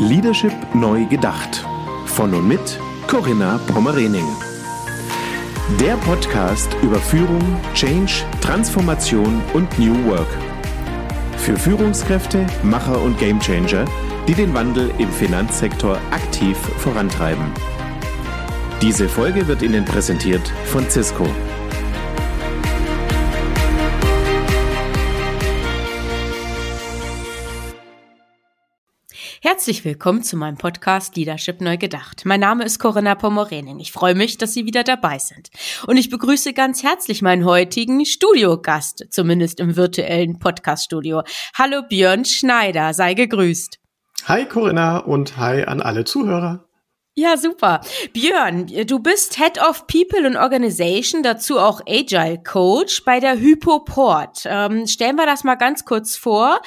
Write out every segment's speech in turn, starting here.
Leadership neu gedacht. Von und mit Corinna Pommerening. Der Podcast über Führung, Change, Transformation und New Work. Für Führungskräfte, Macher und Gamechanger, die den Wandel im Finanzsektor aktiv vorantreiben. Diese Folge wird Ihnen präsentiert von Cisco. Herzlich willkommen zu meinem Podcast Leadership Neu Gedacht. Mein Name ist Corinna Pomorenin. Ich freue mich, dass Sie wieder dabei sind. Und ich begrüße ganz herzlich meinen heutigen Studiogast, zumindest im virtuellen Podcaststudio. Hallo Björn Schneider, sei gegrüßt. Hi Corinna und hi an alle Zuhörer. Ja, super. Björn, du bist Head of People and Organization, dazu auch Agile Coach bei der Hypoport. Ähm, stellen wir das mal ganz kurz vor.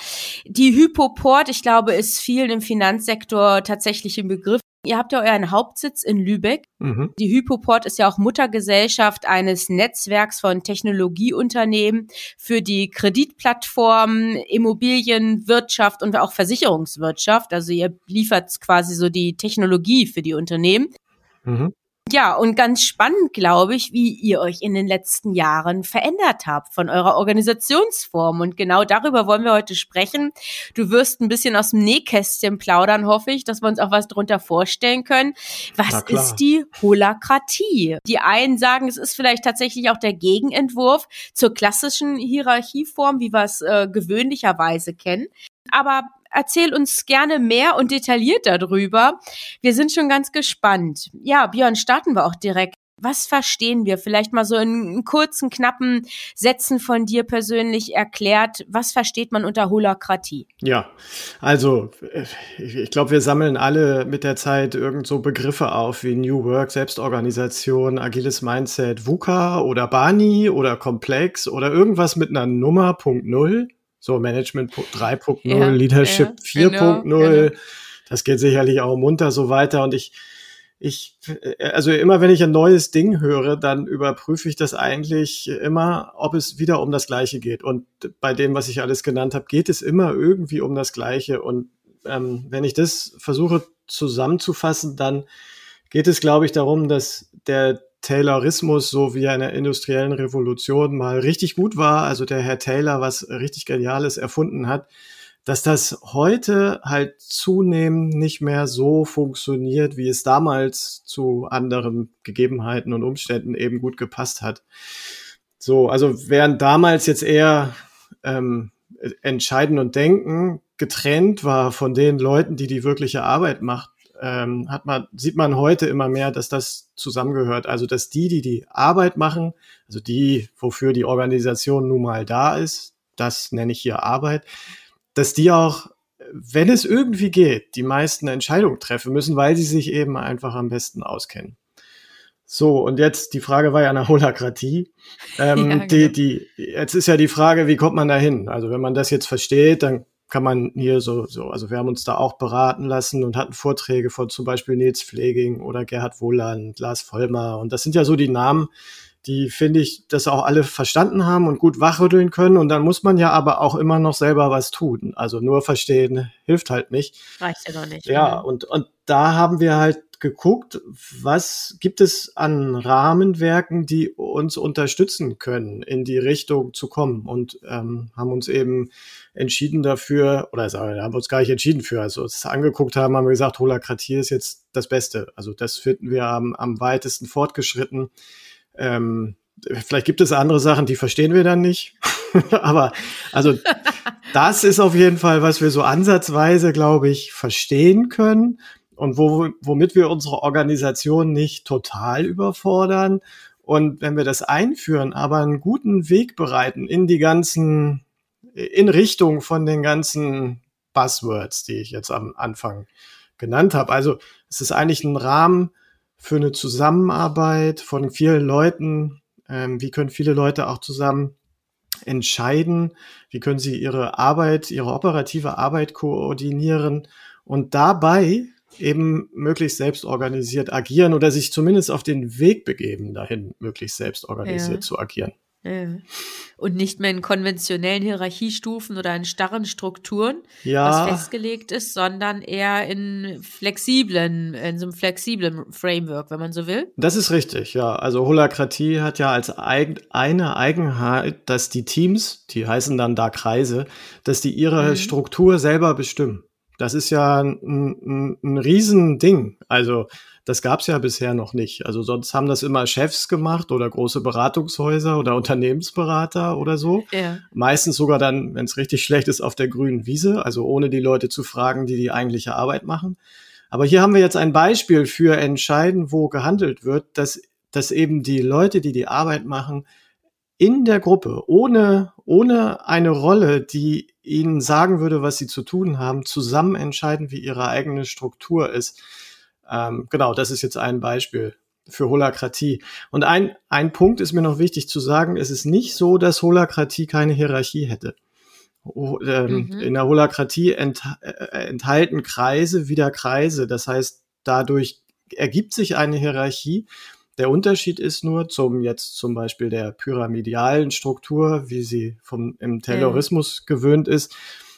Die Hypoport, ich glaube, ist vielen im Finanzsektor tatsächlich im Begriff. Ihr habt ja euren Hauptsitz in Lübeck. Mhm. Die Hypoport ist ja auch Muttergesellschaft eines Netzwerks von Technologieunternehmen für die Kreditplattformen, Immobilienwirtschaft und auch Versicherungswirtschaft. Also ihr liefert quasi so die Technologie für die Unternehmen. Mhm. Ja, und ganz spannend, glaube ich, wie ihr euch in den letzten Jahren verändert habt von eurer Organisationsform. Und genau darüber wollen wir heute sprechen. Du wirst ein bisschen aus dem Nähkästchen plaudern, hoffe ich, dass wir uns auch was darunter vorstellen können. Was ist die Holakratie? Die einen sagen, es ist vielleicht tatsächlich auch der Gegenentwurf zur klassischen Hierarchieform, wie wir es äh, gewöhnlicherweise kennen. Aber erzähl uns gerne mehr und detailliert darüber. Wir sind schon ganz gespannt. Ja, Björn, starten wir auch direkt. Was verstehen wir? Vielleicht mal so in kurzen, knappen Sätzen von dir persönlich erklärt. Was versteht man unter Holokratie? Ja, also ich glaube, wir sammeln alle mit der Zeit irgend so Begriffe auf wie New Work, Selbstorganisation, agiles Mindset, VUCA oder Bani oder Komplex oder irgendwas mit einer Nummer, Punkt Null. So Management 3.0, ja, Leadership ja, 4.0. Genau, genau. Das geht sicherlich auch munter so weiter. Und ich, ich, also immer wenn ich ein neues Ding höre, dann überprüfe ich das eigentlich immer, ob es wieder um das Gleiche geht. Und bei dem, was ich alles genannt habe, geht es immer irgendwie um das Gleiche. Und ähm, wenn ich das versuche zusammenzufassen, dann geht es, glaube ich, darum, dass der Taylorismus, so wie er in der industriellen Revolution mal richtig gut war, also der Herr Taylor was richtig Geniales erfunden hat, dass das heute halt zunehmend nicht mehr so funktioniert, wie es damals zu anderen Gegebenheiten und Umständen eben gut gepasst hat. So, also während damals jetzt eher ähm, Entscheiden und Denken getrennt war von den Leuten, die die wirkliche Arbeit macht, ähm, hat man, sieht man heute immer mehr, dass das zusammengehört. Also, dass die, die die Arbeit machen, also die, wofür die Organisation nun mal da ist, das nenne ich hier Arbeit, dass die auch, wenn es irgendwie geht, die meisten Entscheidungen treffen müssen, weil sie sich eben einfach am besten auskennen. So, und jetzt die Frage war ja eine Holakratie. Ähm, ja, genau. die, die, jetzt ist ja die Frage, wie kommt man da hin? Also wenn man das jetzt versteht, dann kann man hier so, so, also wir haben uns da auch beraten lassen und hatten Vorträge von zum Beispiel Nils Pfleging oder Gerhard Wohland, Lars Vollmer. Und das sind ja so die Namen, die finde ich, das auch alle verstanden haben und gut wachrütteln können. Und dann muss man ja aber auch immer noch selber was tun. Also nur verstehen hilft halt nicht. Reicht ja noch nicht. Ja, und, und da haben wir halt geguckt, was gibt es an Rahmenwerken, die uns unterstützen können, in die Richtung zu kommen und ähm, haben uns eben entschieden dafür, oder sagen wir, haben uns gar nicht entschieden für, also es angeguckt haben, haben wir gesagt, Holakratie ist jetzt das Beste. Also das finden wir am, am weitesten fortgeschritten. Ähm, vielleicht gibt es andere Sachen, die verstehen wir dann nicht. Aber also das ist auf jeden Fall, was wir so ansatzweise, glaube ich, verstehen können und wo, womit wir unsere Organisation nicht total überfordern. Und wenn wir das einführen, aber einen guten Weg bereiten in die ganzen, in Richtung von den ganzen Buzzwords, die ich jetzt am Anfang genannt habe. Also es ist eigentlich ein Rahmen für eine Zusammenarbeit von vielen Leuten. Ähm, wie können viele Leute auch zusammen entscheiden? Wie können sie ihre Arbeit, ihre operative Arbeit koordinieren? Und dabei eben möglichst selbst organisiert agieren oder sich zumindest auf den Weg begeben, dahin möglichst selbst organisiert ja. zu agieren. Und nicht mehr in konventionellen Hierarchiestufen oder in starren Strukturen, ja. was festgelegt ist, sondern eher in flexiblen, in so einem flexiblen Framework, wenn man so will. Das ist richtig, ja. Also Holakratie hat ja als eig eine Eigenheit, dass die Teams, die heißen dann da Kreise, dass die ihre mhm. Struktur selber bestimmen. Das ist ja ein, ein, ein Riesending. Also das gab es ja bisher noch nicht. Also sonst haben das immer Chefs gemacht oder große Beratungshäuser oder Unternehmensberater oder so. Ja. Meistens sogar dann, wenn es richtig schlecht ist, auf der grünen Wiese, also ohne die Leute zu fragen, die die eigentliche Arbeit machen. Aber hier haben wir jetzt ein Beispiel für entscheiden, wo gehandelt wird, dass, dass eben die Leute, die die Arbeit machen, in der Gruppe, ohne, ohne eine Rolle, die ihnen sagen würde, was sie zu tun haben, zusammen entscheiden, wie ihre eigene Struktur ist. Ähm, genau, das ist jetzt ein Beispiel für Holakratie. Und ein, ein Punkt ist mir noch wichtig zu sagen, es ist nicht so, dass Holakratie keine Hierarchie hätte. Ähm, mhm. In der Holakratie ent, äh, enthalten Kreise wieder Kreise. Das heißt, dadurch ergibt sich eine Hierarchie. Der Unterschied ist nur zum jetzt zum Beispiel der pyramidalen Struktur, wie sie vom im Terrorismus ja. gewöhnt ist,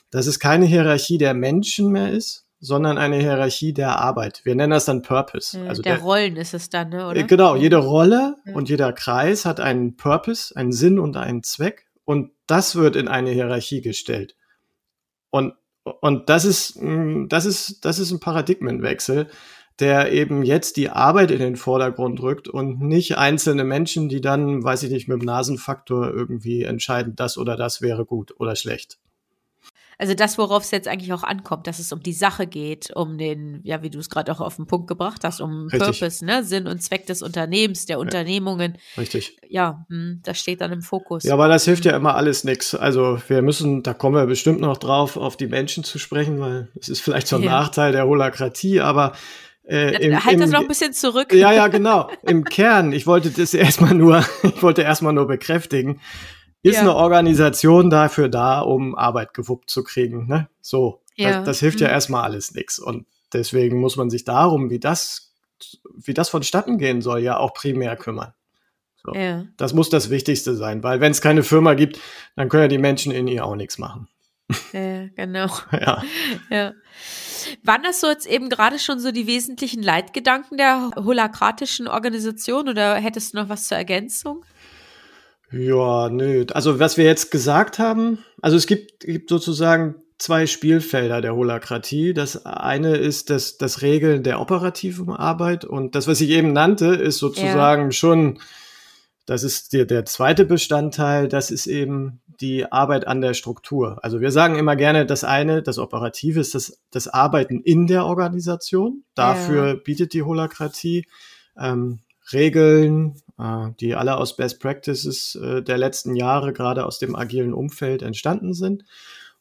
dass es keine Hierarchie der Menschen mehr ist, sondern eine Hierarchie der Arbeit. Wir nennen das dann Purpose. also der, der, Rollen ist es dann, ne, oder? Äh, genau, jede Rolle ja. und jeder Kreis hat einen Purpose, einen Sinn und einen Zweck und das wird in eine Hierarchie gestellt. Und und das ist mm, das ist das ist ein Paradigmenwechsel, der eben jetzt die Arbeit in den Vordergrund rückt und nicht einzelne Menschen, die dann, weiß ich nicht, mit dem Nasenfaktor irgendwie entscheiden, das oder das wäre gut oder schlecht. Also das, worauf es jetzt eigentlich auch ankommt, dass es um die Sache geht, um den, ja, wie du es gerade auch auf den Punkt gebracht hast, um Richtig. Purpose, ne, Sinn und Zweck des Unternehmens, der Unternehmungen. Richtig. Ja, hm, das steht dann im Fokus. Ja, aber das hilft ja immer alles nichts. Also wir müssen, da kommen wir bestimmt noch drauf, auf die Menschen zu sprechen, weil es ist vielleicht so ein ja. Nachteil der Holakratie, aber äh, im, halt das noch ein bisschen zurück. Ja, ja, genau. Im Kern, ich wollte das erstmal nur, ich wollte erstmal nur bekräftigen ist ja. eine Organisation dafür da, um Arbeit gewuppt zu kriegen. Ne? So, ja. das, das hilft ja mhm. erstmal alles nichts. Und deswegen muss man sich darum, wie das, wie das vonstatten gehen soll, ja auch primär kümmern. So. Ja. Das muss das Wichtigste sein, weil wenn es keine Firma gibt, dann können ja die Menschen in ihr auch nichts machen. Ja, genau. Ja. ja. Waren das so jetzt eben gerade schon so die wesentlichen Leitgedanken der holakratischen Organisation oder hättest du noch was zur Ergänzung? Ja, nö. Also was wir jetzt gesagt haben, also es gibt, gibt sozusagen zwei Spielfelder der Holakratie. Das eine ist das, das Regeln der operativen Arbeit und das, was ich eben nannte, ist sozusagen ja. schon, das ist der, der zweite Bestandteil, das ist eben die Arbeit an der Struktur. Also wir sagen immer gerne, das eine, das Operative ist das, das Arbeiten in der Organisation. Dafür ja. bietet die Holakratie ähm, Regeln, äh, die alle aus Best Practices äh, der letzten Jahre, gerade aus dem agilen Umfeld entstanden sind.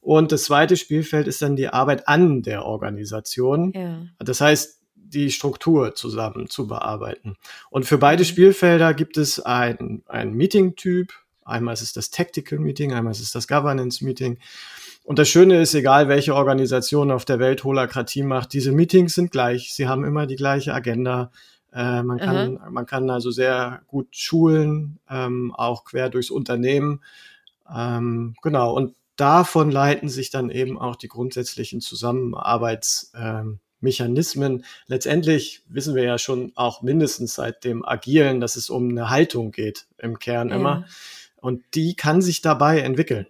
Und das zweite Spielfeld ist dann die Arbeit an der Organisation. Ja. Das heißt, die Struktur zusammen zu bearbeiten. Und für beide mhm. Spielfelder gibt es ein, ein Meeting-Typ. Einmal ist es das Tactical Meeting, einmal ist es das Governance Meeting. Und das Schöne ist, egal welche Organisation auf der Welt Holakratie macht, diese Meetings sind gleich. Sie haben immer die gleiche Agenda. Äh, man, kann, man kann also sehr gut schulen, ähm, auch quer durchs Unternehmen. Ähm, genau, und davon leiten sich dann eben auch die grundsätzlichen Zusammenarbeitsmechanismen. Ähm, Letztendlich wissen wir ja schon auch mindestens seit dem Agilen, dass es um eine Haltung geht im Kern ja. immer. Und die kann sich dabei entwickeln.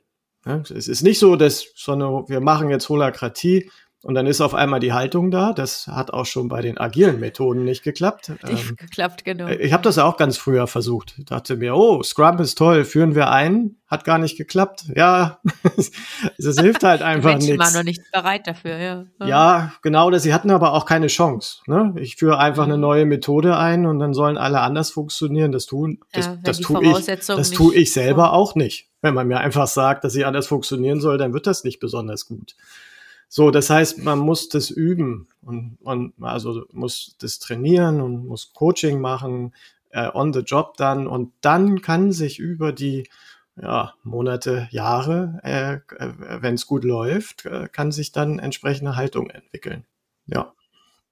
Es ist nicht so, dass sondern wir machen jetzt Holakratie und dann ist auf einmal die Haltung da. Das hat auch schon bei den agilen Methoden nicht geklappt. Nicht ähm, geklappt, genau. Ich habe das auch ganz früher versucht. Ich dachte mir, oh, Scrum ist toll, führen wir ein. Hat gar nicht geklappt. Ja, es hilft halt einfach nichts. Die waren noch nicht bereit dafür, ja. Ja, genau. Das, sie hatten aber auch keine Chance. Ne? Ich führe einfach eine mhm. neue Methode ein und dann sollen alle anders funktionieren. Das tun, das, ja, das tue ich, das tue ich selber auch nicht. Wenn man mir einfach sagt, dass sie anders funktionieren soll, dann wird das nicht besonders gut. So, das heißt, man muss das üben und man also muss das trainieren und muss Coaching machen, äh, on the job dann und dann kann sich über die ja, Monate, Jahre, äh, äh wenn es gut läuft, äh, kann sich dann entsprechende Haltung entwickeln. Ja.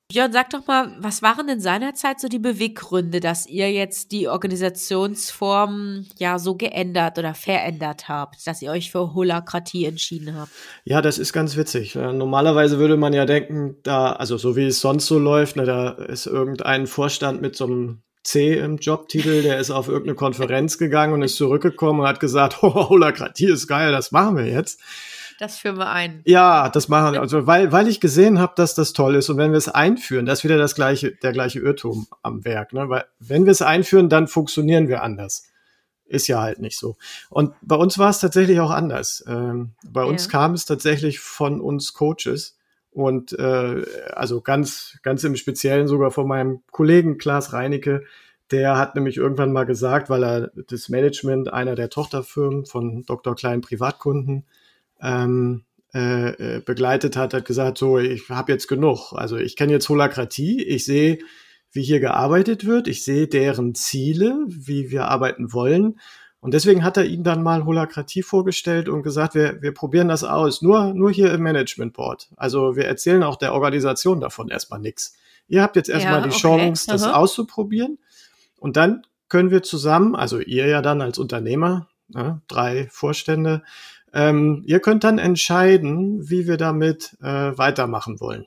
Björn, sag doch mal, was waren denn seinerzeit so die Beweggründe, dass ihr jetzt die Organisationsform ja so geändert oder verändert habt, dass ihr euch für Holakratie entschieden habt? Ja, das ist ganz witzig. Normalerweise würde man ja denken, da, also so wie es sonst so läuft, ne, da ist irgendein Vorstand mit so einem C im Jobtitel, der ist auf irgendeine Konferenz gegangen und ist zurückgekommen und hat gesagt, Holakratie ist geil, das machen wir jetzt. Das führen wir ein. Ja, das machen wir. Also, weil, weil ich gesehen habe, dass das toll ist. Und wenn wir es einführen, das ist wieder das gleiche, der gleiche Irrtum am Werk. Ne? Weil wenn wir es einführen, dann funktionieren wir anders. Ist ja halt nicht so. Und bei uns war es tatsächlich auch anders. Ähm, bei uns ja. kam es tatsächlich von uns Coaches und äh, also ganz, ganz im Speziellen sogar von meinem Kollegen Klaas Reinecke. Der hat nämlich irgendwann mal gesagt, weil er das Management einer der Tochterfirmen von Dr. Klein Privatkunden ähm, äh, äh, begleitet hat, hat gesagt, so, ich habe jetzt genug. Also ich kenne jetzt Holakratie, ich sehe, wie hier gearbeitet wird, ich sehe deren Ziele, wie wir arbeiten wollen. Und deswegen hat er ihnen dann mal Holakratie vorgestellt und gesagt, wir, wir probieren das aus, nur, nur hier im Management Board. Also wir erzählen auch der Organisation davon erstmal nichts. Ihr habt jetzt erstmal ja, die okay. Chance, das Aha. auszuprobieren. Und dann können wir zusammen, also ihr ja dann als Unternehmer, ne, drei Vorstände, ähm, ihr könnt dann entscheiden, wie wir damit äh, weitermachen wollen.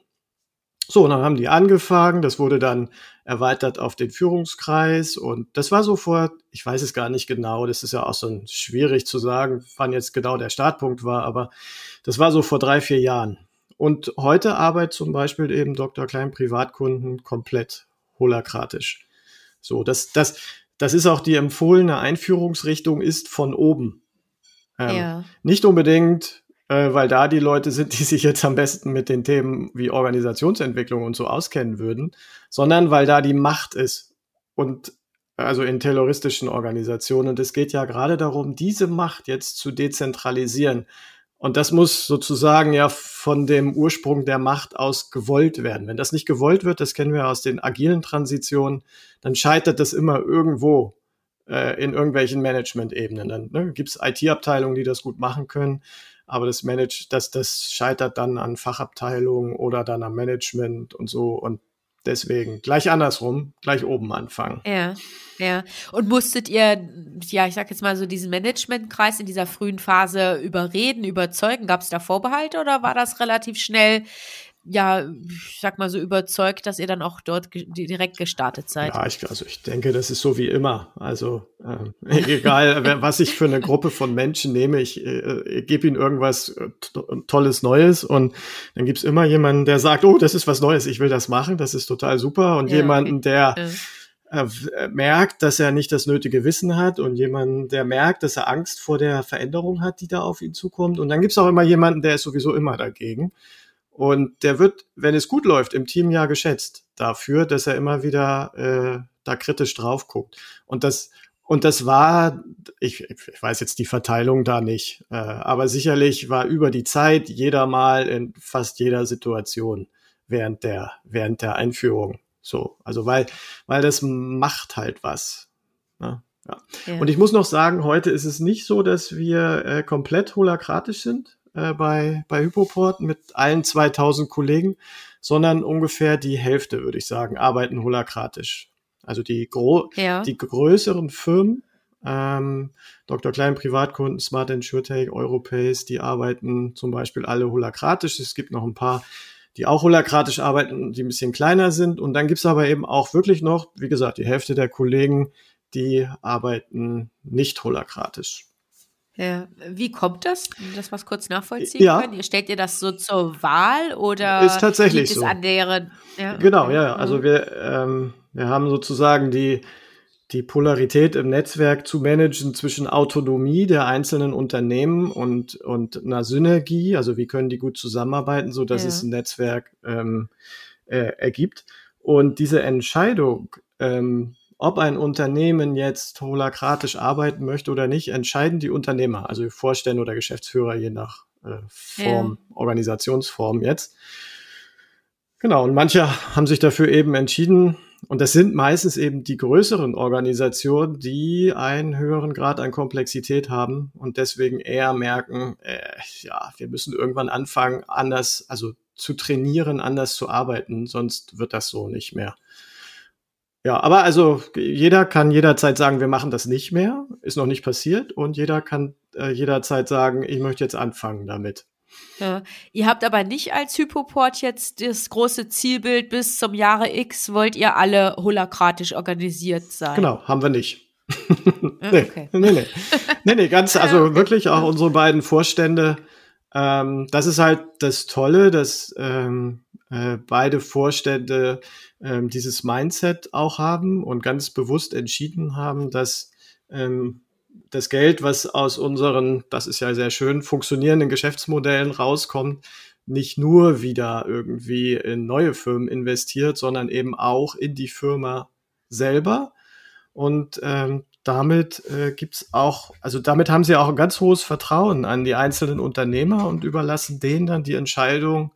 So, dann haben die angefangen, das wurde dann erweitert auf den Führungskreis und das war so vor, ich weiß es gar nicht genau, das ist ja auch so schwierig zu sagen, wann jetzt genau der Startpunkt war, aber das war so vor drei, vier Jahren. Und heute arbeitet zum Beispiel eben Dr. Klein Privatkunden komplett holakratisch. So, das, das, das ist auch die empfohlene Einführungsrichtung ist von oben. Ähm, ja. Nicht unbedingt, äh, weil da die Leute sind, die sich jetzt am besten mit den Themen wie Organisationsentwicklung und so auskennen würden, sondern weil da die Macht ist und also in terroristischen Organisationen. Und es geht ja gerade darum, diese Macht jetzt zu dezentralisieren. Und das muss sozusagen ja von dem Ursprung der Macht aus gewollt werden. Wenn das nicht gewollt wird, das kennen wir aus den agilen Transitionen, dann scheitert das immer irgendwo äh, in irgendwelchen Management-Ebenen. Dann ne, gibt es IT-Abteilungen, die das gut machen können, aber das Manage, das, das scheitert dann an Fachabteilungen oder dann am Management und so. Und deswegen gleich andersrum, gleich oben anfangen. Ja, ja. Und musstet ihr, ja, ich sag jetzt mal so diesen Managementkreis in dieser frühen Phase überreden, überzeugen? Gab es da Vorbehalte oder war das relativ schnell ja, ich sag mal so überzeugt, dass ihr dann auch dort ge direkt gestartet seid? Ja, ich, also ich denke, das ist so wie immer. Also äh, egal, was ich für eine Gruppe von Menschen nehme, ich, äh, ich gebe ihnen irgendwas äh, Tolles Neues und dann gibt's immer jemanden, der sagt, oh, das ist was Neues, ich will das machen, das ist total super und ja, jemanden, der. Äh, äh, merkt, dass er nicht das nötige Wissen hat und jemanden, der merkt, dass er Angst vor der Veränderung hat, die da auf ihn zukommt. Und dann gibt's auch immer jemanden, der ist sowieso immer dagegen. Und der wird, wenn es gut läuft, im Team ja geschätzt dafür, dass er immer wieder äh, da kritisch drauf guckt. Und das, und das war, ich, ich weiß jetzt die Verteilung da nicht, äh, aber sicherlich war über die Zeit jeder mal in fast jeder Situation während der, während der Einführung so. Also weil, weil das macht halt was. Ne? Ja. ja. Und ich muss noch sagen, heute ist es nicht so, dass wir äh, komplett holakratisch sind äh, bei, bei Hypoport mit allen 2000 Kollegen, sondern ungefähr die Hälfte, würde ich sagen, arbeiten holakratisch. Also die, gro ja. die größeren Firmen, ähm, Dr. Klein Privatkunden, Smart InsurTech, Europace, die arbeiten zum Beispiel alle holakratisch. Es gibt noch ein paar, die auch holakratisch arbeiten, die ein bisschen kleiner sind. Und dann gibt's aber eben auch wirklich noch, wie gesagt, die Hälfte der Kollegen, die arbeiten nicht holakratisch. Ja, wie kommt das? Das was kurz nachvollziehen ja. können? Ihr stellt ihr das so zur Wahl oder ist tatsächlich liegt so. es an deren? Ja, genau, okay. ja. Also mhm. wir ähm, wir haben sozusagen die die Polarität im Netzwerk zu managen zwischen Autonomie der einzelnen Unternehmen und und einer Synergie. Also wie können die gut zusammenarbeiten, so dass ja. es ein Netzwerk ähm, äh, ergibt. Und diese Entscheidung ähm, ob ein Unternehmen jetzt holakratisch arbeiten möchte oder nicht, entscheiden die Unternehmer, also Vorstände oder Geschäftsführer, je nach äh, Form, ja. Organisationsform jetzt. Genau, und manche haben sich dafür eben entschieden, und das sind meistens eben die größeren Organisationen, die einen höheren Grad an Komplexität haben und deswegen eher merken, äh, ja, wir müssen irgendwann anfangen, anders, also zu trainieren, anders zu arbeiten, sonst wird das so nicht mehr. Ja, aber also jeder kann jederzeit sagen, wir machen das nicht mehr, ist noch nicht passiert und jeder kann äh, jederzeit sagen, ich möchte jetzt anfangen damit. Ja. Ihr habt aber nicht als Hypoport jetzt das große Zielbild bis zum Jahre X, wollt ihr alle holakratisch organisiert sein? Genau, haben wir nicht. nee, okay. nee, nee. Nee, nee, ganz, also wirklich auch unsere beiden Vorstände, ähm, das ist halt das Tolle, dass ähm, äh, beide Vorstände ähm, dieses Mindset auch haben und ganz bewusst entschieden haben, dass ähm, das Geld, was aus unseren, das ist ja sehr schön, funktionierenden Geschäftsmodellen rauskommt, nicht nur wieder irgendwie in neue Firmen investiert, sondern eben auch in die Firma selber. Und ähm, damit äh, gibt's auch, also damit haben sie auch ein ganz hohes Vertrauen an die einzelnen Unternehmer und überlassen denen dann die Entscheidung.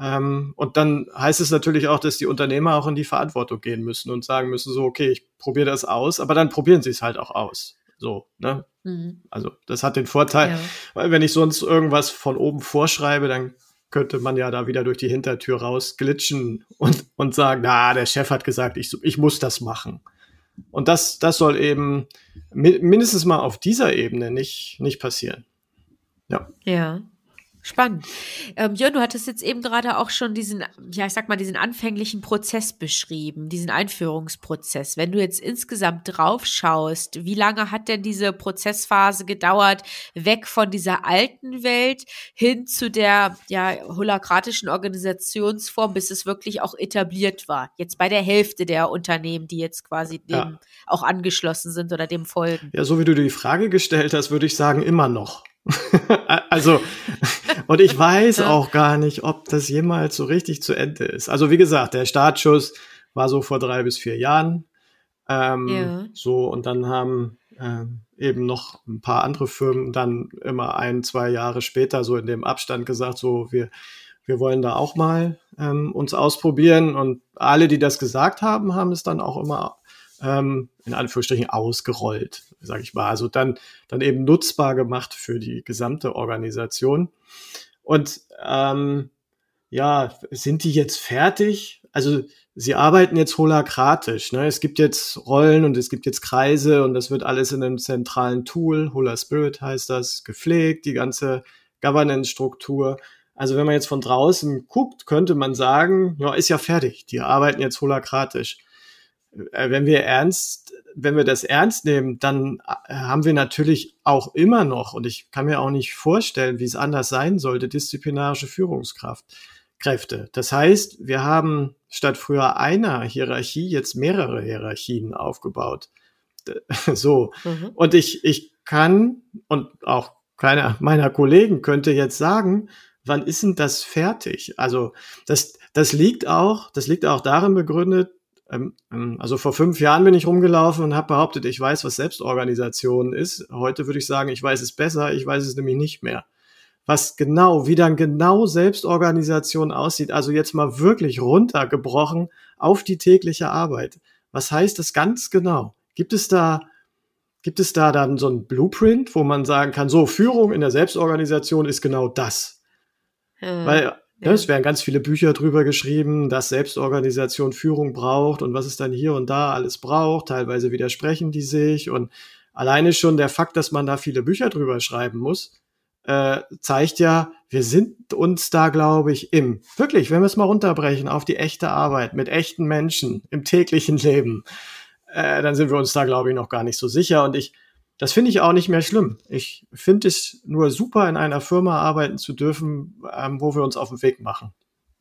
Ähm, und dann heißt es natürlich auch, dass die Unternehmer auch in die Verantwortung gehen müssen und sagen müssen, so, okay, ich probiere das aus, aber dann probieren sie es halt auch aus. So, ne? Mhm. Also das hat den Vorteil, ja. weil wenn ich sonst irgendwas von oben vorschreibe, dann könnte man ja da wieder durch die Hintertür raus glitschen und, und sagen, na, der Chef hat gesagt, ich, ich muss das machen. Und das, das soll eben mindestens mal auf dieser Ebene nicht, nicht passieren. Ja. Ja. Spannend. Ähm, Jörn, du hattest jetzt eben gerade auch schon diesen, ja, ich sag mal, diesen anfänglichen Prozess beschrieben, diesen Einführungsprozess. Wenn du jetzt insgesamt drauf schaust, wie lange hat denn diese Prozessphase gedauert, weg von dieser alten Welt hin zu der, ja, holakratischen Organisationsform, bis es wirklich auch etabliert war? Jetzt bei der Hälfte der Unternehmen, die jetzt quasi dem ja. auch angeschlossen sind oder dem folgen. Ja, so wie du die Frage gestellt hast, würde ich sagen, immer noch. also, und ich weiß auch gar nicht, ob das jemals so richtig zu Ende ist. Also, wie gesagt, der Startschuss war so vor drei bis vier Jahren. Ähm, ja. So, und dann haben ähm, eben noch ein paar andere Firmen dann immer ein, zwei Jahre später so in dem Abstand gesagt, so, wir, wir wollen da auch mal ähm, uns ausprobieren. Und alle, die das gesagt haben, haben es dann auch immer ähm, in Anführungsstrichen ausgerollt, sage ich mal. Also dann, dann eben nutzbar gemacht für die gesamte Organisation. Und ähm, ja, sind die jetzt fertig? Also sie arbeiten jetzt holakratisch. Ne? Es gibt jetzt Rollen und es gibt jetzt Kreise und das wird alles in einem zentralen Tool, Hola Spirit heißt das, gepflegt, die ganze Governance-Struktur. Also wenn man jetzt von draußen guckt, könnte man sagen, ja, ist ja fertig. Die arbeiten jetzt holakratisch. Äh, wenn wir ernst, wenn wir das ernst nehmen, dann äh, haben wir natürlich auch immer noch, und ich kann mir auch nicht vorstellen, wie es anders sein sollte, disziplinarische Führungskraft. Kräfte. Das heißt, wir haben statt früher einer Hierarchie jetzt mehrere Hierarchien aufgebaut. So. Mhm. Und ich, ich kann, und auch keiner meiner Kollegen könnte jetzt sagen, wann ist denn das fertig? Also, das, das liegt auch, das liegt auch darin begründet, also vor fünf Jahren bin ich rumgelaufen und habe behauptet, ich weiß, was Selbstorganisation ist. Heute würde ich sagen, ich weiß es besser, ich weiß es nämlich nicht mehr. Was genau, wie dann genau Selbstorganisation aussieht, also jetzt mal wirklich runtergebrochen auf die tägliche Arbeit. Was heißt das ganz genau? Gibt es da, gibt es da dann so ein Blueprint, wo man sagen kann, so Führung in der Selbstorganisation ist genau das? Hm. Weil ja. Es werden ganz viele Bücher drüber geschrieben, dass Selbstorganisation Führung braucht und was es dann hier und da alles braucht. Teilweise widersprechen die sich und alleine schon der Fakt, dass man da viele Bücher drüber schreiben muss, äh, zeigt ja, wir sind uns da, glaube ich, im, wirklich, wenn wir es mal runterbrechen auf die echte Arbeit mit echten Menschen im täglichen Leben, äh, dann sind wir uns da, glaube ich, noch gar nicht so sicher. Und ich das finde ich auch nicht mehr schlimm. Ich finde es nur super, in einer Firma arbeiten zu dürfen, ähm, wo wir uns auf den Weg machen.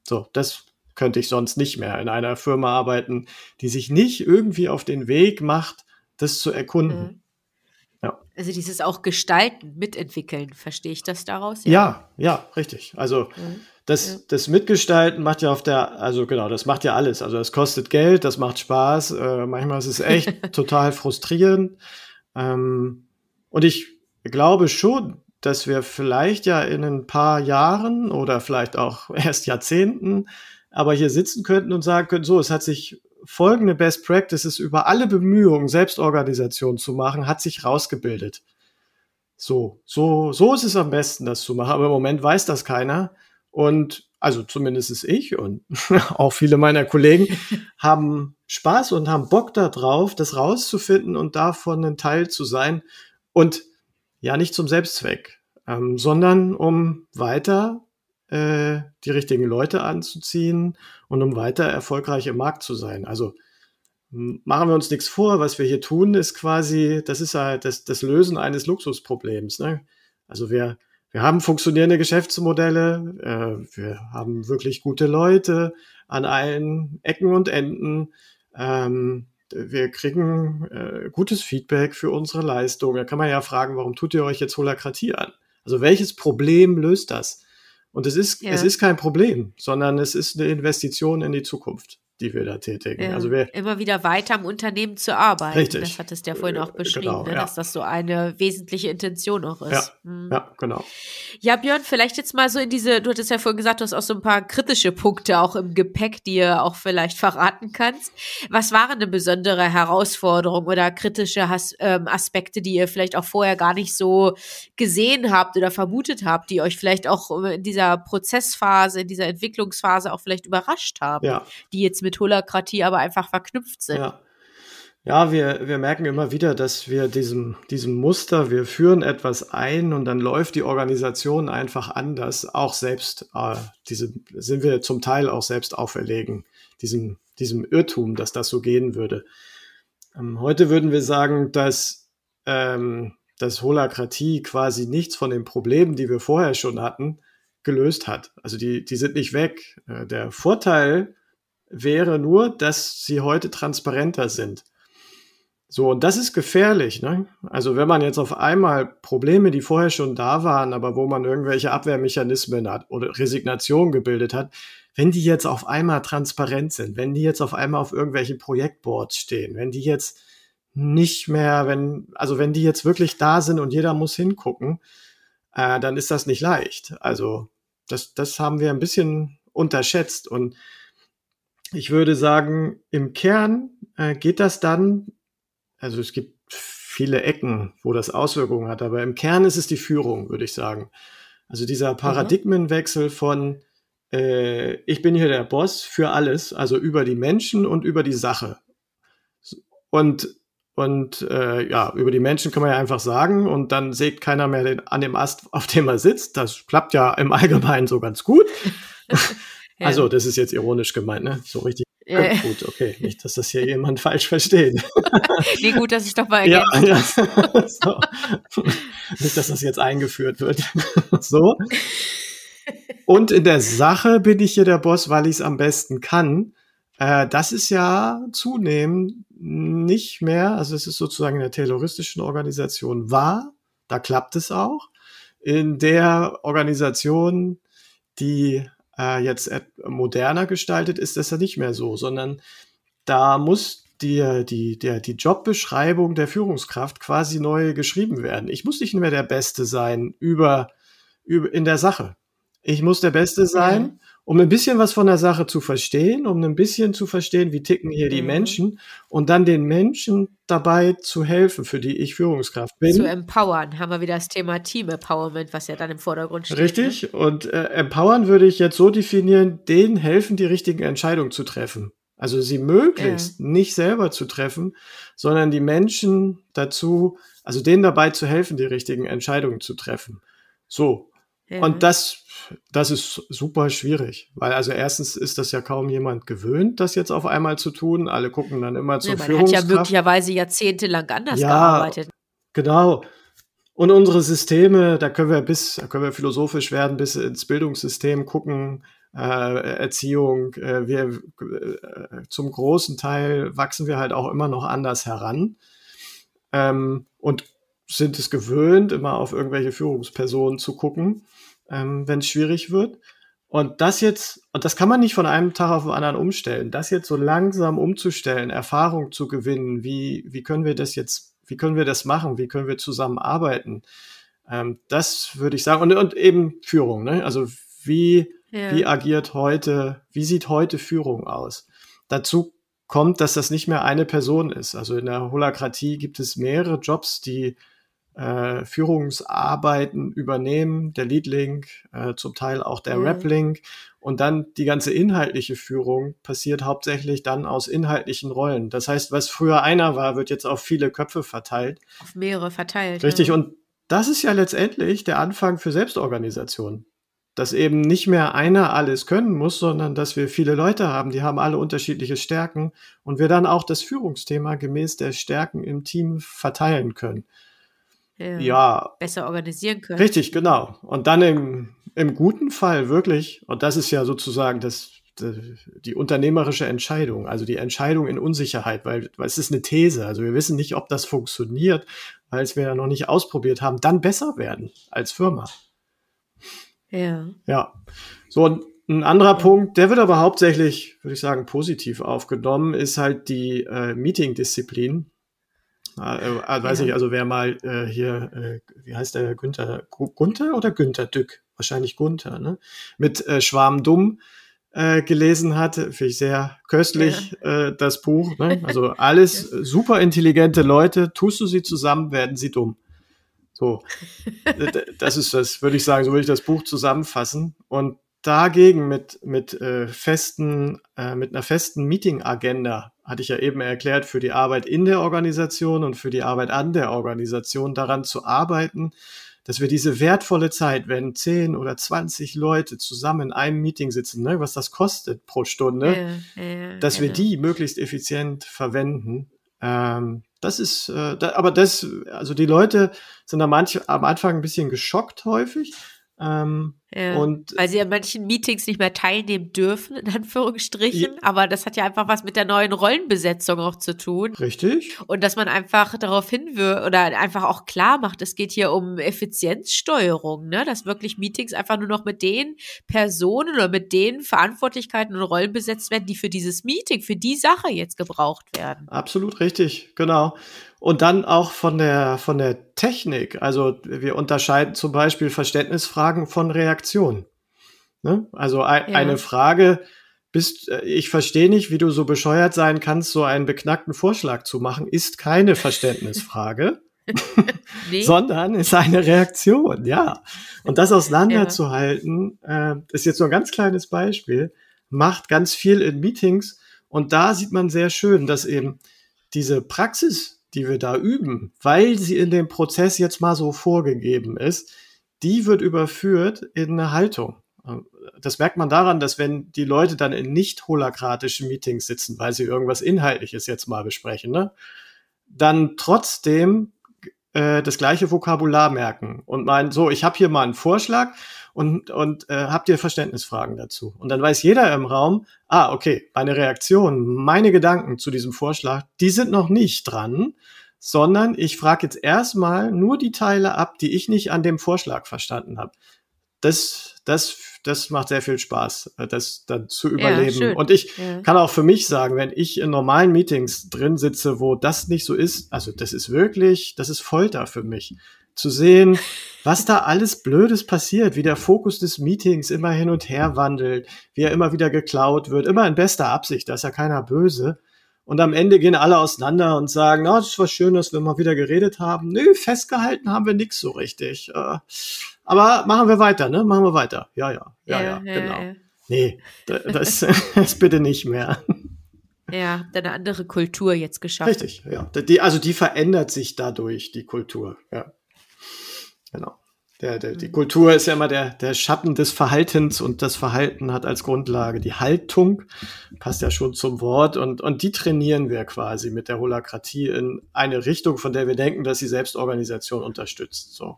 So, das könnte ich sonst nicht mehr in einer Firma arbeiten, die sich nicht irgendwie auf den Weg macht, das zu erkunden. Mhm. Ja. Also dieses auch gestalten, mitentwickeln, verstehe ich das daraus? Ja, ja, ja richtig. Also mhm. das, ja. das Mitgestalten macht ja auf der, also genau, das macht ja alles. Also es kostet Geld, das macht Spaß. Äh, manchmal ist es echt total frustrierend. Ähm, und ich glaube schon, dass wir vielleicht ja in ein paar Jahren oder vielleicht auch erst Jahrzehnten aber hier sitzen könnten und sagen könnten, so, es hat sich folgende Best Practices über alle Bemühungen, Selbstorganisation zu machen, hat sich rausgebildet. So, so, so ist es am besten, das zu machen. Aber im Moment weiß das keiner. Und, also zumindest ich und auch viele meiner Kollegen, haben Spaß und haben Bock darauf, das rauszufinden und davon ein Teil zu sein. Und ja, nicht zum Selbstzweck, ähm, sondern um weiter äh, die richtigen Leute anzuziehen und um weiter erfolgreich im Markt zu sein. Also machen wir uns nichts vor, was wir hier tun, ist quasi, das ist halt das, das Lösen eines Luxusproblems. Ne? Also wir, wir haben funktionierende Geschäftsmodelle, äh, wir haben wirklich gute Leute an allen Ecken und Enden. Ähm, wir kriegen äh, gutes Feedback für unsere Leistung. Da kann man ja fragen, warum tut ihr euch jetzt Holakratie an? Also welches Problem löst das? Und es ist, ja. es ist kein Problem, sondern es ist eine Investition in die Zukunft die wir da tätigen. Ja, also wir, immer wieder weiter am Unternehmen zu arbeiten. Richtig. Das hattest du ja vorhin auch beschrieben, genau, ne, ja. dass das so eine wesentliche Intention auch ist. Ja, hm. ja, genau. Ja, Björn, vielleicht jetzt mal so in diese, du hattest ja vorhin gesagt, du hast auch so ein paar kritische Punkte auch im Gepäck, die ihr auch vielleicht verraten kannst. Was waren eine besondere Herausforderung oder kritische Has ähm, Aspekte, die ihr vielleicht auch vorher gar nicht so gesehen habt oder vermutet habt, die euch vielleicht auch in dieser Prozessphase, in dieser Entwicklungsphase auch vielleicht überrascht haben, Ja. die jetzt mit Holokratie aber einfach verknüpft sind? Ja. Ja, wir, wir merken immer wieder, dass wir diesem, diesem Muster, wir führen etwas ein und dann läuft die Organisation einfach anders, auch selbst, äh, diese sind wir zum Teil auch selbst auferlegen, diesem, diesem Irrtum, dass das so gehen würde. Ähm, heute würden wir sagen, dass, ähm, dass Holakratie quasi nichts von den Problemen, die wir vorher schon hatten, gelöst hat. Also die, die sind nicht weg. Äh, der Vorteil wäre nur, dass sie heute transparenter sind. So, und das ist gefährlich. Ne? Also wenn man jetzt auf einmal Probleme, die vorher schon da waren, aber wo man irgendwelche Abwehrmechanismen hat oder Resignation gebildet hat, wenn die jetzt auf einmal transparent sind, wenn die jetzt auf einmal auf irgendwelchen Projektboards stehen, wenn die jetzt nicht mehr, wenn, also wenn die jetzt wirklich da sind und jeder muss hingucken, äh, dann ist das nicht leicht. Also das, das haben wir ein bisschen unterschätzt und ich würde sagen, im Kern äh, geht das dann, also es gibt viele Ecken, wo das Auswirkungen hat, aber im Kern ist es die Führung, würde ich sagen. Also dieser Paradigmenwechsel von äh, ich bin hier der Boss für alles, also über die Menschen und über die Sache. Und und äh, ja, über die Menschen kann man ja einfach sagen und dann sägt keiner mehr den, an dem Ast, auf dem er sitzt. Das klappt ja im Allgemeinen so ganz gut. Ja. Also, das ist jetzt ironisch gemeint, ne? So richtig Ja. gut, okay. Nicht, dass das hier jemand falsch versteht. nee, gut, dass ich doch mal ja, ja. so. Nicht, dass das jetzt eingeführt wird. so. Und in der Sache bin ich hier der Boss, weil ich es am besten kann. Äh, das ist ja zunehmend nicht mehr, also es ist sozusagen in der terroristischen Organisation wahr, da klappt es auch. In der Organisation, die äh, jetzt et- moderner gestaltet ist, das ja nicht mehr so, sondern da muss die, die, der, die Jobbeschreibung der Führungskraft quasi neu geschrieben werden. Ich muss nicht mehr der Beste sein über, über in der Sache. Ich muss der Beste sein, um ein bisschen was von der Sache zu verstehen, um ein bisschen zu verstehen, wie ticken hier die Mhm. Menschen und dann den Menschen dabei zu helfen, für die ich Führungskraft bin. Zu empowern, haben wir wieder das Thema Team Empowerment, was ja dann im Vordergrund steht. Ne? Richtig. Und äh, empowern würde ich jetzt so definieren, denen helfen, die richtigen Entscheidungen zu treffen. Also sie möglichst nicht selber zu treffen, sondern die Menschen dazu, also denen dabei zu helfen, die richtigen Entscheidungen zu treffen. So. Ja. Und das, das ist super schwierig, weil also erstens ist das ja kaum jemand gewöhnt, das jetzt auf einmal zu tun. Alle gucken dann immer zur Ja, man hat Führungskraft. ja möglicherweise jahrzehntelang anders Ja, gearbeitet. Genau. Und unsere Systeme, da können wir bis, da können wir philosophisch werden, bis ins Bildungssystem gucken, äh, Erziehung. Äh, wir äh, zum großen Teil wachsen wir halt auch immer noch anders heran ähm, und sind es gewöhnt, immer auf irgendwelche Führungspersonen zu gucken, ähm, wenn es schwierig wird. Und das jetzt, und das kann man nicht von einem Tag auf den anderen umstellen, das jetzt so langsam umzustellen, Erfahrung zu gewinnen, wie, wie können wir das jetzt, wie können wir das machen, wie können wir zusammenarbeiten, ähm, das würde ich sagen. Und, und eben Führung, ne? Also wie, Ja. wie agiert heute, wie sieht heute Führung aus? Dazu kommt, dass das nicht mehr eine Person ist. Also in der Holakratie gibt es mehrere Jobs, die äh, Führungsarbeiten übernehmen, der Lead-Link, äh, zum Teil auch der mhm. Rap-Link. Und dann die ganze inhaltliche Führung passiert hauptsächlich dann aus inhaltlichen Rollen. Das heißt, was früher einer war, wird jetzt auf viele Köpfe verteilt. Auf mehrere verteilt. Richtig. Ja. Und das ist ja letztendlich der Anfang für Selbstorganisation. Dass eben nicht mehr einer alles können muss, sondern dass wir viele Leute haben, die haben alle unterschiedliche Stärken und wir dann auch das Führungsthema gemäß der Stärken im Team verteilen können. Ja, ja. Besser organisieren können. Richtig, genau. Und dann im, im guten Fall wirklich, und das ist ja sozusagen das, die unternehmerische Entscheidung, also die Entscheidung in Unsicherheit, weil, weil es ist eine These. Also wir wissen nicht, ob das funktioniert, weil es wir ja noch nicht ausprobiert haben, dann besser werden als Firma. Ja. Ja. So, und ein anderer. Punkt, der wird aber hauptsächlich, würde ich sagen, positiv aufgenommen, ist halt die äh, Meeting-Disziplin. Äh, äh, weiß ja. ich, also wer mal äh, hier, äh, wie heißt der Günther? Gunther oder Günther Dück? Wahrscheinlich Gunther, ne? Mit äh, Schwarm dumm äh, gelesen hat, finde ich sehr köstlich, ja. äh, das Buch. Ne? Also alles super intelligente Leute, tust du sie zusammen, werden sie dumm. So, das ist das, würde ich sagen, so würde ich das Buch zusammenfassen. Und dagegen mit, mit äh, festen, äh, mit einer festen Meeting-Agenda, hatte ich ja eben erklärt, für die Arbeit in der Organisation und für die Arbeit an der Organisation daran zu arbeiten, dass wir diese wertvolle Zeit, wenn 10 oder 20 Leute zusammen in einem Meeting sitzen, ne, was das kostet pro Stunde, ja, ja, dass wir genau. die möglichst effizient verwenden. Ähm, das ist, äh, da, aber das, also die Leute sind am, manch, am Anfang ein bisschen geschockt häufig. Ähm, ja, und, weil sie an manchen Meetings nicht mehr teilnehmen dürfen, in Anführungsstrichen. Ja. Aber das hat ja einfach was mit der neuen Rollenbesetzung auch zu tun. Richtig. Und dass man einfach darauf hinwirkt oder einfach auch klar macht, es geht hier um Effizienzsteuerung, ne? Dass wirklich Meetings einfach nur noch mit den Personen oder mit den Verantwortlichkeiten und Rollen besetzt werden, die für dieses Meeting, für die Sache jetzt gebraucht werden. Absolut richtig, genau. Und dann auch von der, von der Technik. Also wir unterscheiden zum Beispiel Verständnisfragen von Reaktionen. Ne? Also ein, ja. eine Frage, bist, äh, ich verstehe nicht, wie du so bescheuert sein kannst, so einen beknackten Vorschlag zu machen, ist keine Verständnisfrage. nee. sondern ist eine Reaktion, ja. Und das auseinanderzuhalten, ja. äh, ist jetzt so ein ganz kleines Beispiel, macht ganz viel in Meetings und da sieht man sehr schön, dass eben diese Praxis die wir da üben, weil sie in dem Prozess jetzt mal so vorgegeben ist, die wird überführt in eine Haltung. Das merkt man daran, dass wenn die Leute dann in nicht holakratischen Meetings sitzen, weil sie irgendwas Inhaltliches jetzt mal besprechen, ne, dann trotzdem äh, das gleiche Vokabular merken und meinen, so, ich habe hier mal einen Vorschlag und, und äh, habt ihr Verständnisfragen dazu? Und dann weiß jeder im Raum, ah, okay, meine Reaktion, meine Gedanken zu diesem Vorschlag, die sind noch nicht dran, sondern ich frage jetzt erstmal nur die Teile ab, die ich nicht an dem Vorschlag verstanden habe. Das, das, das macht sehr viel Spaß, äh, das dann zu überleben. Ja, und ich ja. kann auch für mich sagen, wenn ich in normalen Meetings drin sitze, wo das nicht so ist, also das ist wirklich, das ist Folter für mich zu sehen, was da alles Blödes passiert, wie der Fokus des Meetings immer hin und her wandelt, wie er immer wieder geklaut wird, immer in bester Absicht, da ist ja keiner böse. Und am Ende gehen alle auseinander und sagen, na, oh, das war schön, dass wir mal wieder geredet haben. Nö, festgehalten haben wir nichts so richtig. Äh, aber machen wir weiter, ne? Machen wir weiter. Ja, ja, ja, ja, ja genau. Ja. Nee, das, das bitte nicht mehr. Ja, eine andere Kultur jetzt geschaffen. Richtig, ja. Die, also die verändert sich dadurch, die Kultur, ja. Genau. Der, der, die mhm. Kultur ist ja immer der, der Schatten des Verhaltens und das Verhalten hat als Grundlage die Haltung, passt ja schon zum Wort und, und die trainieren wir quasi mit der Holakratie in eine Richtung, von der wir denken, dass sie Selbstorganisation unterstützt. So.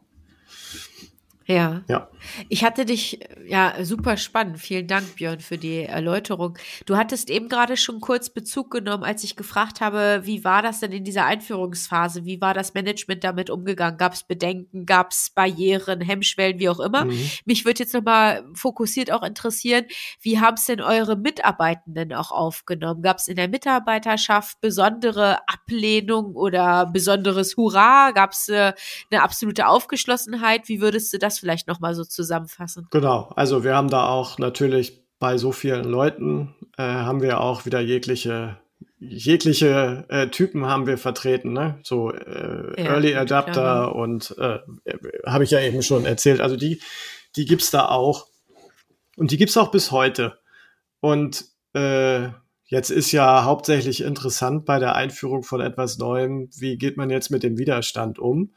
Ja. ja. Ich hatte dich, ja, super spannend. Vielen Dank, Björn, für die Erläuterung. Du hattest eben gerade schon kurz Bezug genommen, als ich gefragt habe, wie war das denn in dieser Einführungsphase? Wie war das Management damit umgegangen? Gab es Bedenken? Gab es Barrieren, Hemmschwellen, wie auch immer? Mhm. Mich würde jetzt nochmal fokussiert auch interessieren, wie haben es denn eure Mitarbeitenden auch aufgenommen? Gab es in der Mitarbeiterschaft besondere Ablehnung oder besonderes Hurra? Gab es äh, eine absolute Aufgeschlossenheit? Wie würdest du das vielleicht nochmal so zusammenfassen? Genau, also wir haben da auch natürlich bei so vielen Leuten, äh, haben wir auch wieder jegliche jegliche äh, Typen haben wir vertreten, ne? So äh, ja, Early Adapter klar. und äh, habe ich ja eben schon erzählt. Also die, die gibt's da auch. Und die gibt's auch bis heute. Und äh, jetzt ist ja hauptsächlich interessant bei der Einführung von etwas Neuem, wie geht man jetzt mit dem Widerstand um?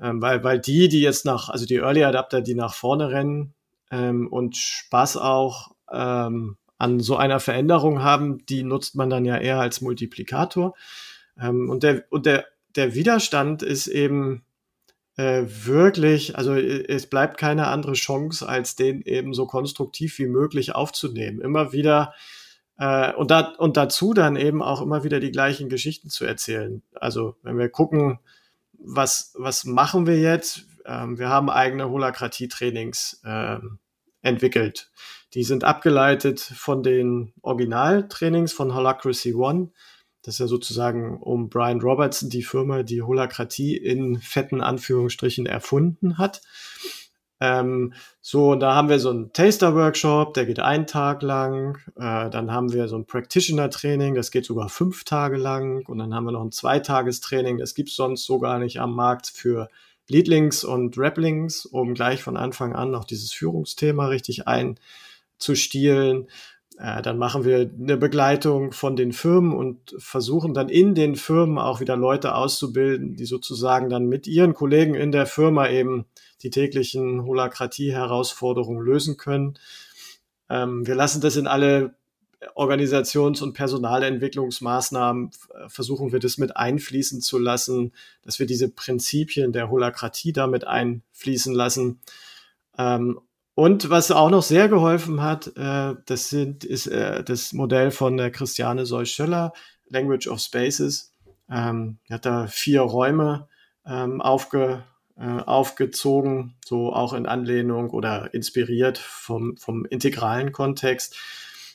Ähm, weil, weil die, die jetzt nach, also die Early Adapter, die nach vorne rennen ähm, und Spaß auch ähm, an so einer Veränderung haben, die nutzt man dann ja eher als Multiplikator. Ähm, und der, und der, der Widerstand ist eben äh, wirklich, also es bleibt keine andere Chance, als den eben so konstruktiv wie möglich aufzunehmen. Immer wieder äh, und, da, und dazu dann eben auch immer wieder die gleichen Geschichten zu erzählen. Also wenn wir gucken, was, was machen wir jetzt? Ähm, wir haben eigene Holakratie-Trainings ähm, entwickelt. Die sind abgeleitet von den Originaltrainings von Holacracy One. Das ist ja sozusagen um Brian Robertson, die Firma, die Holakratie in fetten Anführungsstrichen erfunden hat. Ähm, so, da haben wir so einen Taster-Workshop, der geht einen Tag lang. Äh, dann haben wir so ein Practitioner-Training, das geht sogar fünf Tage lang. Und dann haben wir noch ein Zweitagestraining, das gibt's sonst so gar nicht am Markt für Leadlings und Raplings, um gleich von Anfang an noch dieses Führungsthema richtig einzustielen. Äh, dann machen wir eine Begleitung von den Firmen und versuchen dann in den Firmen auch wieder Leute auszubilden, die sozusagen dann mit ihren Kollegen in der Firma eben die täglichen Holakratie-Herausforderungen lösen können. Ähm, wir lassen das in alle Organisations- und Personalentwicklungsmaßnahmen äh, versuchen wir das mit einfließen zu lassen, dass wir diese Prinzipien der Holakratie damit einfließen lassen. Ähm, und was auch noch sehr geholfen hat, äh, das sind, ist äh, das Modell von der Christiane Seuschöller, Language of Spaces. Ähm, hat da vier Räume ähm, aufge, äh, aufgezogen, so auch in Anlehnung oder inspiriert vom, vom integralen Kontext.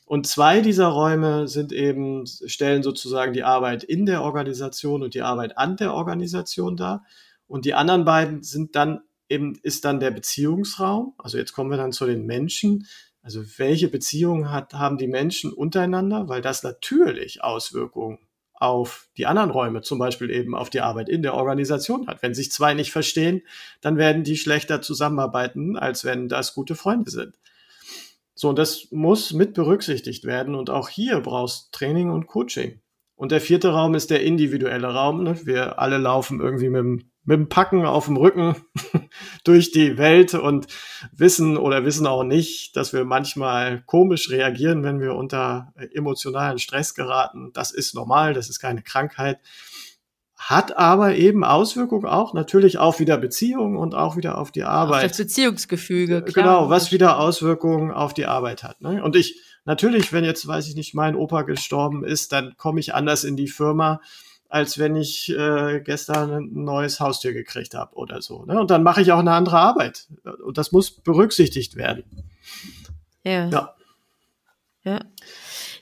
Und zwei dieser Räume sind eben, stellen sozusagen die Arbeit in der Organisation und die Arbeit an der Organisation dar. Und die anderen beiden sind dann eben, ist dann der Beziehungsraum. Also jetzt kommen wir dann zu den Menschen. Also welche Beziehungen hat, haben die Menschen untereinander? Weil das natürlich Auswirkungen auf die anderen Räume, zum Beispiel eben auf die Arbeit in der Organisation hat. Wenn sich zwei nicht verstehen, dann werden die schlechter zusammenarbeiten, als wenn das gute Freunde sind. So, und das muss mit berücksichtigt werden. Und auch hier brauchst Training und Coaching. Und der vierte Raum ist der individuelle Raum. Ne? Wir alle laufen irgendwie mit dem mit dem Packen auf dem Rücken durch die Welt und wissen oder wissen auch nicht, dass wir manchmal komisch reagieren, wenn wir unter emotionalen Stress geraten. Das ist normal, das ist keine Krankheit. Hat aber eben Auswirkungen auch natürlich auch wieder Beziehungen und auch wieder auf die Arbeit. Auf das Beziehungsgefüge, klar. Genau, was wieder Auswirkungen auf die Arbeit hat. Ne? Und ich, natürlich, wenn jetzt, weiß ich nicht, mein Opa gestorben ist, dann komme ich anders in die Firma als wenn ich äh, gestern ein neues Haustier gekriegt habe oder so. Ne? Und dann mache ich auch eine andere Arbeit. Und das muss berücksichtigt werden. Ja. Ja. ja.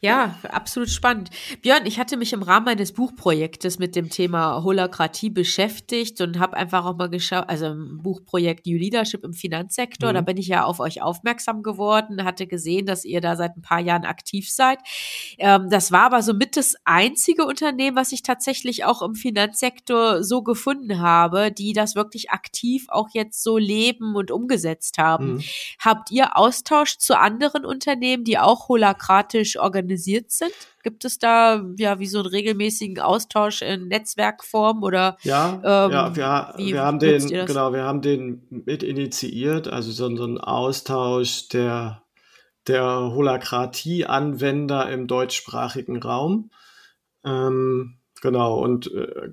Ja, absolut spannend. Björn, ich hatte mich im Rahmen meines Buchprojektes mit dem Thema Holakratie beschäftigt und habe einfach auch mal geschaut, also im Buchprojekt New Leadership im Finanzsektor, mhm. da bin ich ja auf euch aufmerksam geworden, hatte gesehen, dass ihr da seit ein paar Jahren aktiv seid. Ähm, das war aber somit das einzige Unternehmen, was ich tatsächlich auch im Finanzsektor so gefunden habe, die das wirklich aktiv auch jetzt so leben und umgesetzt haben. Mhm. Habt ihr Austausch zu anderen Unternehmen, die auch holakratisch organisiert organisiert sind? Gibt es da ja wie so einen regelmäßigen Austausch in Netzwerkform oder? Ja, ähm, ja, wir, wir haben den, genau, wir haben den mit initiiert, also so, so ein Austausch der der Holakratie-Anwender im deutschsprachigen Raum. Ähm, genau, und äh,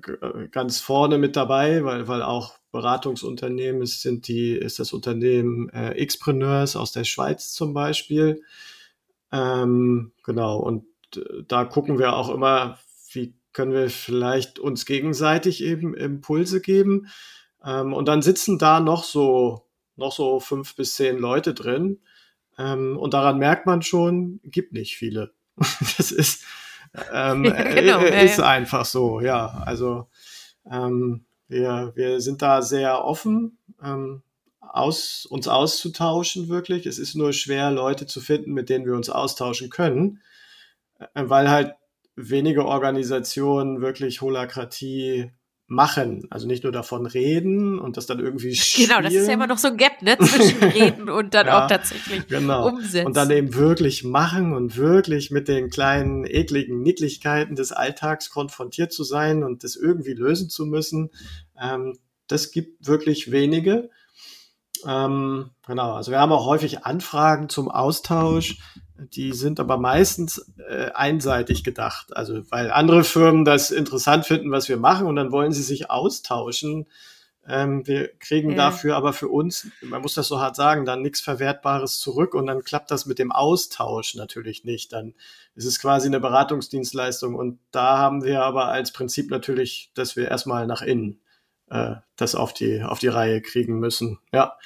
ganz vorne mit dabei, weil, weil auch Beratungsunternehmen ist, sind die, ist das Unternehmen äh, Xpreneurs aus der Schweiz zum Beispiel. Ähm, genau, und äh, da gucken wir auch immer, wie können wir vielleicht uns gegenseitig eben Impulse geben. Ähm, und dann sitzen da noch so, noch so fünf bis zehn Leute drin. Ähm, und daran merkt man schon, gibt nicht viele. das ist, ähm, genau, äh, ist ja, ja. einfach so, ja. Also ähm, wir, wir sind da sehr offen. Ähm, aus, uns auszutauschen, wirklich. Es ist nur schwer, Leute zu finden, mit denen wir uns austauschen können, äh, weil halt wenige Organisationen wirklich Holakratie machen, also nicht nur davon reden und das dann irgendwie spielen. Genau, das ist ja immer noch so ein Gap, ne, zwischen reden und dann ja, auch tatsächlich genau. umsetzen. Und dann eben wirklich machen und wirklich mit den kleinen, ekligen Niedlichkeiten des Alltags konfrontiert zu sein und das irgendwie lösen zu müssen. Ähm, das gibt wirklich wenige. Ähm, genau, also wir haben auch häufig Anfragen zum Austausch die sind aber meistens äh, einseitig gedacht. Also weil andere Firmen das interessant finden, was wir machen und dann wollen sie sich austauschen. Ähm, wir kriegen ja. dafür aber für uns, man muss das so hart sagen, dann nichts Verwertbares zurück und dann klappt das mit dem Austausch natürlich nicht. Dann ist es quasi eine Beratungsdienstleistung und da haben wir aber als Prinzip natürlich, dass wir erstmal nach innen äh, das auf die, auf die Reihe kriegen müssen. Ja.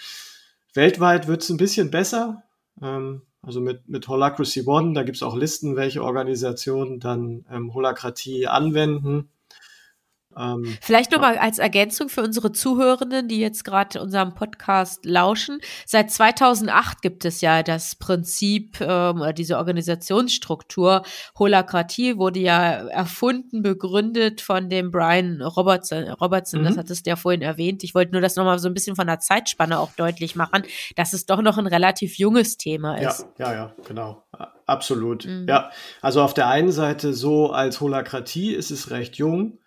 Weltweit wird es ein bisschen besser. Ähm, also mit, mit Holacracy One, da gibt es auch Listen, welche Organisationen dann ähm, Holakratie anwenden. Ähm, Vielleicht noch mal als Ergänzung für unsere Zuhörenden, die jetzt gerade unserem Podcast lauschen. Seit 2008 gibt es ja das Prinzip ähm, oder diese Organisationsstruktur. Holakratie wurde ja erfunden, begründet von dem Brian Robertson. Robertson, mhm. das hattest du ja vorhin erwähnt. Ich wollte nur das noch mal so ein bisschen von der Zeitspanne auch deutlich machen, dass es doch noch ein relativ junges Thema ist. Ja, ja, ja, genau. Absolut. Mhm. Ja, also auf der einen Seite so als Holakratie ist es recht jung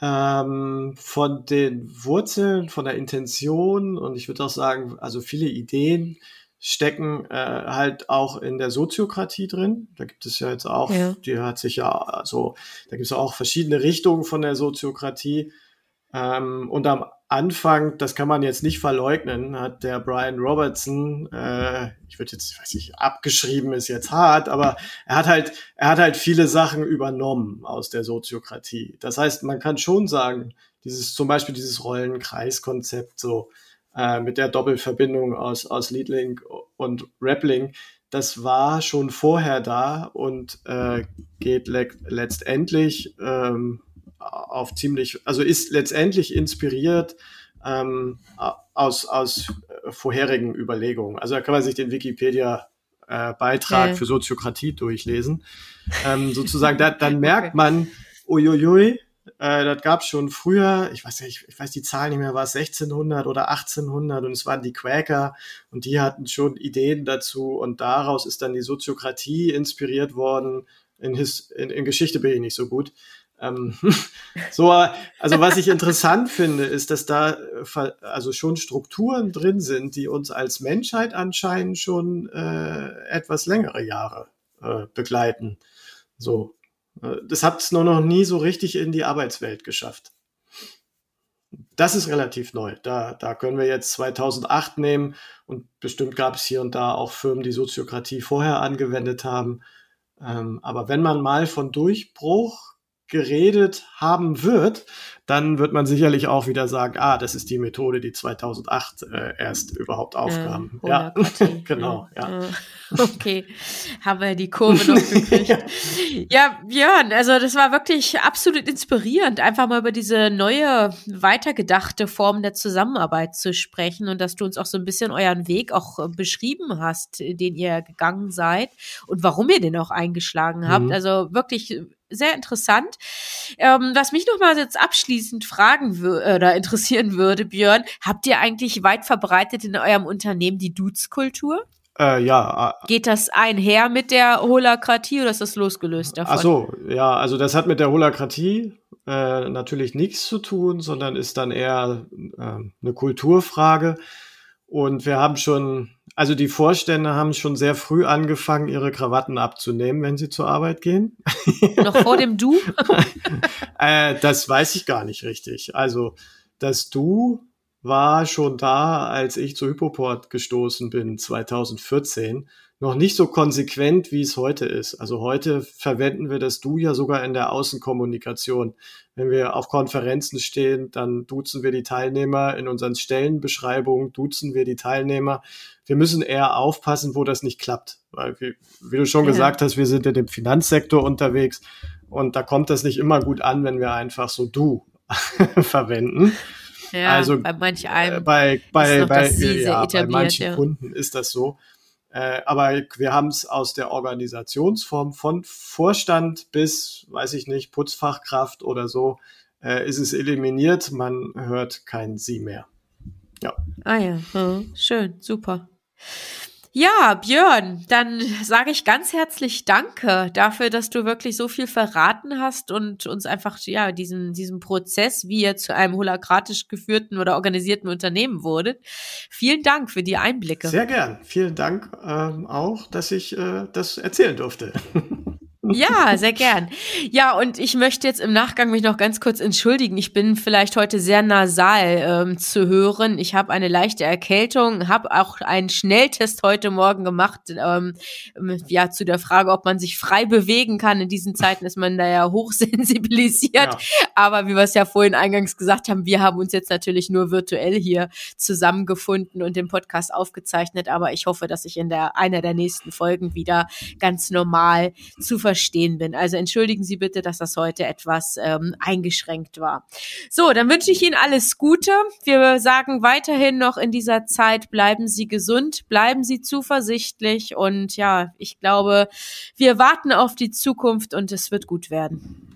ähm, von den Wurzeln, von der Intention und ich würde auch sagen, also viele Ideen stecken äh, halt auch in der Soziokratie drin. Da gibt es ja jetzt auch, ja. die hat sich ja, also da gibt es auch verschiedene Richtungen von der Soziokratie. Ähm, und am Anfang, das kann man jetzt nicht verleugnen, hat der Brian Robertson, äh, ich würde jetzt, weiß ich, abgeschrieben ist jetzt hart, aber er hat halt, er hat halt viele Sachen übernommen aus der Soziokratie. Das heißt, man kann schon sagen, dieses, zum Beispiel dieses Rollenkreiskonzept so äh, mit der Doppelverbindung aus, aus Leadlink und Rappling, das war schon vorher da und äh, geht le letztendlich ähm, auf ziemlich, also ist letztendlich inspiriert ähm, aus, aus äh, vorherigen Überlegungen. Also da kann man sich den Wikipedia-Beitrag äh, für Soziokratie durchlesen. Ähm, sozusagen, da, dann merkt man, uiuiui, äh, das gab es schon früher, ich weiß nicht, ich weiß die Zahl nicht mehr, war es 1600 oder 1800 und es waren die Quäker und die hatten schon Ideen dazu und daraus ist dann die Soziokratie inspiriert worden. In, His, in, in Geschichte bin ich nicht so gut. Ähm, so, also was ich interessant finde, ist, dass da äh, also schon Strukturen drin sind, die uns als Menschheit anscheinend schon äh, etwas längere Jahre äh, begleiten. So, äh, das hat es nur noch nie so richtig in die Arbeitswelt geschafft. Das ist relativ neu. Da, da können wir jetzt 2008 nehmen und bestimmt gab es hier und da auch Firmen, die Soziokratie vorher angewendet haben. Ähm, aber wenn man mal von Durchbruch geredet haben wird, dann wird man sicherlich auch wieder sagen, ah, das ist die Methode, die 2008 äh, erst überhaupt aufkam. Äh, ja, genau, ja. ja. Okay, haben wir die Kurve noch gekriegt. ja. ja, Björn, also das war wirklich absolut inspirierend, einfach mal über diese neue, weitergedachte Form der Zusammenarbeit zu sprechen und dass du uns auch so ein bisschen euren Weg auch äh, beschrieben hast, den ihr gegangen seid und warum ihr den auch eingeschlagen habt. Mhm. Also wirklich sehr interessant. Ähm, was mich noch mal jetzt abschließend fragen oder interessieren würde, Björn, habt ihr eigentlich weit verbreitet in eurem Unternehmen die Dudes-Kultur? Äh, ja. Äh, Geht das einher mit der Holakratie oder ist das losgelöst davon? Ach so, ja, also das hat mit der Holakratie äh, natürlich nichts zu tun, sondern ist dann eher äh, eine Kulturfrage. Und wir haben schon, also die Vorstände haben schon sehr früh angefangen, ihre Krawatten abzunehmen, wenn sie zur Arbeit gehen. Noch vor dem Du? äh, das weiß ich gar nicht richtig. Also das Du war schon da, als ich zu Hypoport gestoßen bin, 2014 noch nicht so konsequent, wie es heute ist. Also heute verwenden wir das Du ja sogar in der Außenkommunikation. Wenn wir auf Konferenzen stehen, dann duzen wir die Teilnehmer. In unseren Stellenbeschreibungen duzen wir die Teilnehmer. Wir müssen eher aufpassen, wo das nicht klappt. Weil, wie, wie du schon ja. gesagt hast, wir sind in dem Finanzsektor unterwegs und da kommt das nicht immer gut an, wenn wir einfach so Du verwenden. Ja, also bei manch einem bei, bei, bei, ja, bei manchen ja. Kunden ist das so. Äh, aber wir haben es aus der Organisationsform von Vorstand bis, weiß ich nicht, Putzfachkraft oder so, äh, ist es eliminiert. Man hört kein Sie mehr. Ja. Ah ja, hm, schön, super. Ja, Björn, dann sage ich ganz herzlich Danke dafür, dass du wirklich so viel verraten hast und uns einfach ja diesen diesen Prozess, wie ihr zu einem holokratisch geführten oder organisierten Unternehmen wurdet. Vielen Dank für die Einblicke. Sehr gern. Vielen Dank ähm, auch, dass ich äh, das erzählen durfte. Ja, sehr gern. Ja, und ich möchte jetzt im Nachgang mich noch ganz kurz entschuldigen. Ich bin vielleicht heute sehr nasal ähm, zu hören. Ich habe eine leichte Erkältung, habe auch einen Schnelltest heute Morgen gemacht, ähm, ja, zu der Frage, ob man sich frei bewegen kann. In diesen Zeiten ist man da ja hochsensibilisiert. Ja. Aber wie wir es ja vorhin eingangs gesagt haben, wir haben uns jetzt natürlich nur virtuell hier zusammengefunden und den Podcast aufgezeichnet. Aber ich hoffe, dass ich in der einer der nächsten Folgen wieder ganz normal zu verstehen verstehen bin. Also entschuldigen Sie bitte, dass das heute etwas ähm, eingeschränkt war. So, dann wünsche ich Ihnen alles Gute. Wir sagen weiterhin noch in dieser Zeit, bleiben Sie gesund, bleiben Sie zuversichtlich und ja, ich glaube, wir warten auf die Zukunft und es wird gut werden.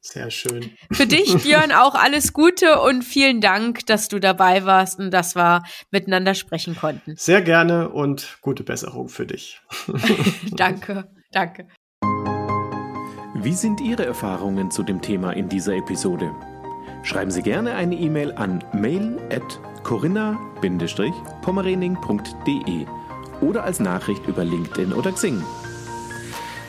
Sehr schön. Für dich, Björn, auch alles Gute und vielen Dank, dass du dabei warst und dass wir miteinander sprechen konnten. Sehr gerne und gute Besserung für dich. danke, danke. Wie sind Ihre Erfahrungen zu dem Thema in dieser Episode? Schreiben Sie gerne eine E-Mail an mail@corinna-pommerening.de oder als Nachricht über LinkedIn oder Xing.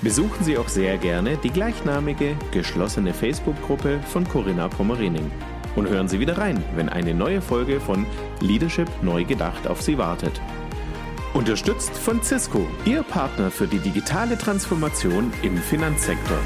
Besuchen Sie auch sehr gerne die gleichnamige geschlossene Facebook-Gruppe von Corinna Pommerening und hören Sie wieder rein, wenn eine neue Folge von Leadership neu gedacht auf Sie wartet. Unterstützt von Cisco, Ihr Partner für die digitale Transformation im Finanzsektor.